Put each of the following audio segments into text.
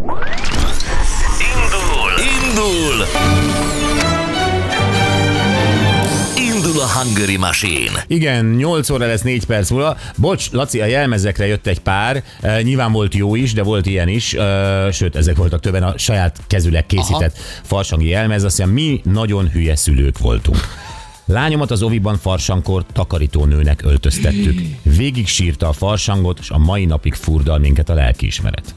Indul! Indul! Indul a Hungary Machine. Igen, 8 óra lesz 4 perc múlva. Bocs, Laci, a jelmezekre jött egy pár. E, nyilván volt jó is, de volt ilyen is. E, sőt, ezek voltak többen a saját kezüleg készített Aha. farsangi jelmez. Azt hiszem, mi nagyon hülye szülők voltunk. Lányomat az oviban farsankor takarítónőnek öltöztettük. Végig sírta a farsangot, és a mai napig furdal minket a lelkiismeret.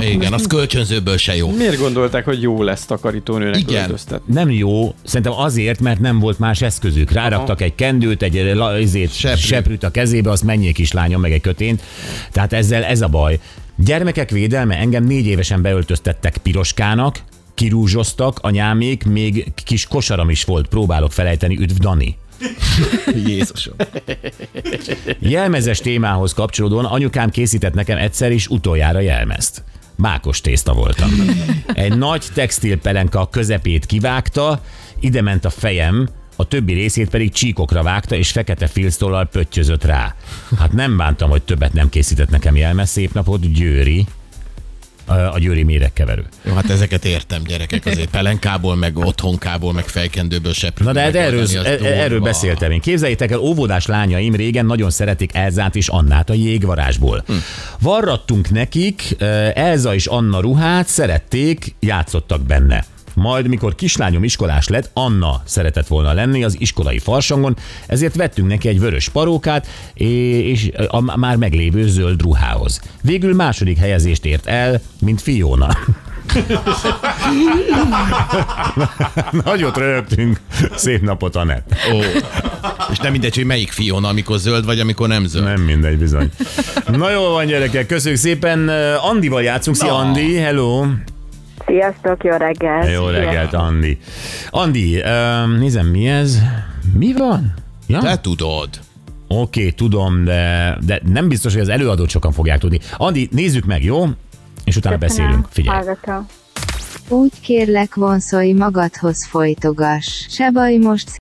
Igen, az kölcsönzőből se jó. Miért gondolták, hogy jó lesz takarítónőnek Igen. öltöztetni? Nem jó, szerintem azért, mert nem volt más eszközük. Ráraktak egy kendőt, egy la- izét, Seprű. seprűt a kezébe, azt mennyi kislányom, meg egy kötént. Tehát ezzel ez a baj. Gyermekek védelme, engem négy évesen beöltöztettek piroskának, kirúzsoztak, anyámék, még kis kosaram is volt, próbálok felejteni, üdv Dani. Jézusom. Jelmezes témához kapcsolódóan anyukám készített nekem egyszer is utoljára jelmezt. Mákos tészta voltam. Egy nagy textilpelenka a közepét kivágta, ide ment a fejem, a többi részét pedig csíkokra vágta, és fekete filctollal pöttyözött rá. Hát nem bántam, hogy többet nem készített nekem jelmez. Szép napot, Győri. A Győri méregkeverő. Jó, hát ezeket értem, gyerekek, azért pelenkából, meg otthonkából, meg fejkendőből se. Na de hát erről, er- erről beszéltem én. Képzeljétek el, óvodás lányaim régen nagyon szeretik Elzát és Annát a jégvarásból. Hm. Varrattunk nekik, eh, Elza és Anna ruhát, szerették, játszottak benne. Majd, mikor kislányom iskolás lett, Anna szeretett volna lenni az iskolai farsangon, ezért vettünk neki egy vörös parókát, és a már meglévő zöld ruhához. Végül második helyezést ért el, mint Fiona. Nagyot rögtünk. Szép napot, Anett. Ó. És nem mindegy, hogy melyik Fiona, amikor zöld vagy, amikor nem zöld. Nem mindegy, bizony. Na jó van, gyerekek, köszönjük szépen. Andival játszunk. Szia, Andi, hello. Sziasztok, jó reggel! Jó reggelt, Andi. Andi, um, nézem, mi ez? Mi van? Ja? Te tudod. Oké, okay, tudom, de, de nem biztos, hogy az előadót sokan fogják tudni. Andi, nézzük meg, jó? És utána beszélünk. Figyelj. Hallgatom. Úgy kérlek vonszolj magadhoz folytogas. Se baj most